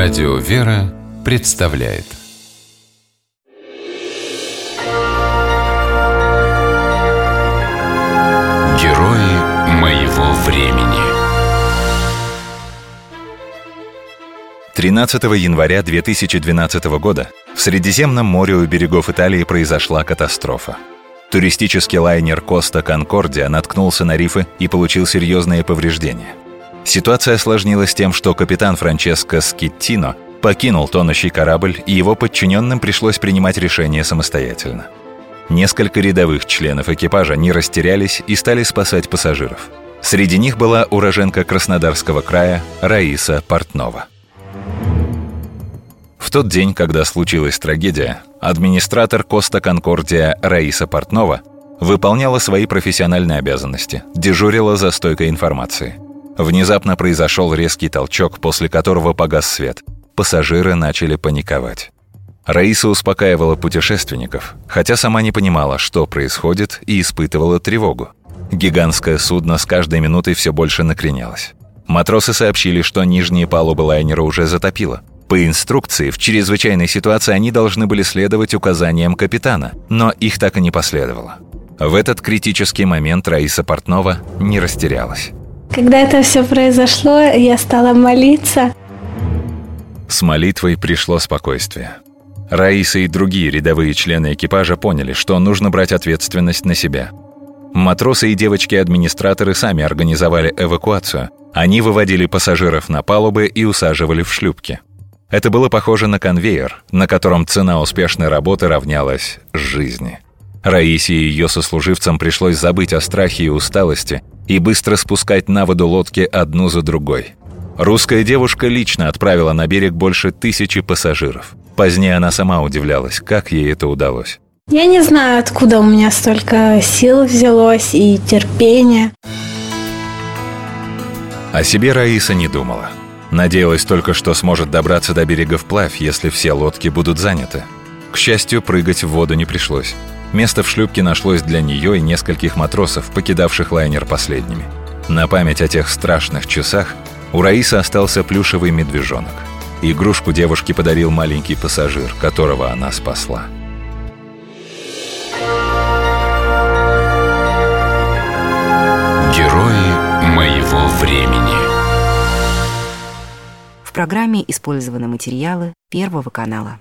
Радио «Вера» представляет. Герои моего времени. 13 января 2012 года в Средиземном море у берегов Италии произошла катастрофа. Туристический лайнер «Коста Конкордия» наткнулся на рифы и получил серьезные повреждения – Ситуация осложнилась тем, что капитан Франческо Скиттино покинул тонущий корабль, и его подчиненным пришлось принимать решение самостоятельно. Несколько рядовых членов экипажа не растерялись и стали спасать пассажиров. Среди них была уроженка Краснодарского края Раиса Портнова. В тот день, когда случилась трагедия, администратор Коста Конкордия Раиса Портнова выполняла свои профессиональные обязанности, дежурила за стойкой информации – Внезапно произошел резкий толчок, после которого погас свет. Пассажиры начали паниковать. Раиса успокаивала путешественников, хотя сама не понимала, что происходит, и испытывала тревогу. Гигантское судно с каждой минутой все больше накренялось. Матросы сообщили, что нижние палубы лайнера уже затопило. По инструкции, в чрезвычайной ситуации они должны были следовать указаниям капитана, но их так и не последовало. В этот критический момент Раиса Портнова не растерялась. Когда это все произошло, я стала молиться. С молитвой пришло спокойствие. Раиса и другие рядовые члены экипажа поняли, что нужно брать ответственность на себя. Матросы и девочки-администраторы сами организовали эвакуацию. Они выводили пассажиров на палубы и усаживали в шлюпки. Это было похоже на конвейер, на котором цена успешной работы равнялась жизни. Раисе и ее сослуживцам пришлось забыть о страхе и усталости и быстро спускать на воду лодки одну за другой. Русская девушка лично отправила на берег больше тысячи пассажиров. Позднее она сама удивлялась, как ей это удалось. Я не знаю, откуда у меня столько сил взялось и терпения. О себе Раиса не думала. Надеялась только, что сможет добраться до берега вплавь, если все лодки будут заняты. К счастью, прыгать в воду не пришлось. Место в шлюпке нашлось для нее и нескольких матросов, покидавших лайнер последними. На память о тех страшных часах у Раисы остался плюшевый медвежонок. Игрушку девушке подарил маленький пассажир, которого она спасла. Герои моего времени В программе использованы материалы Первого канала.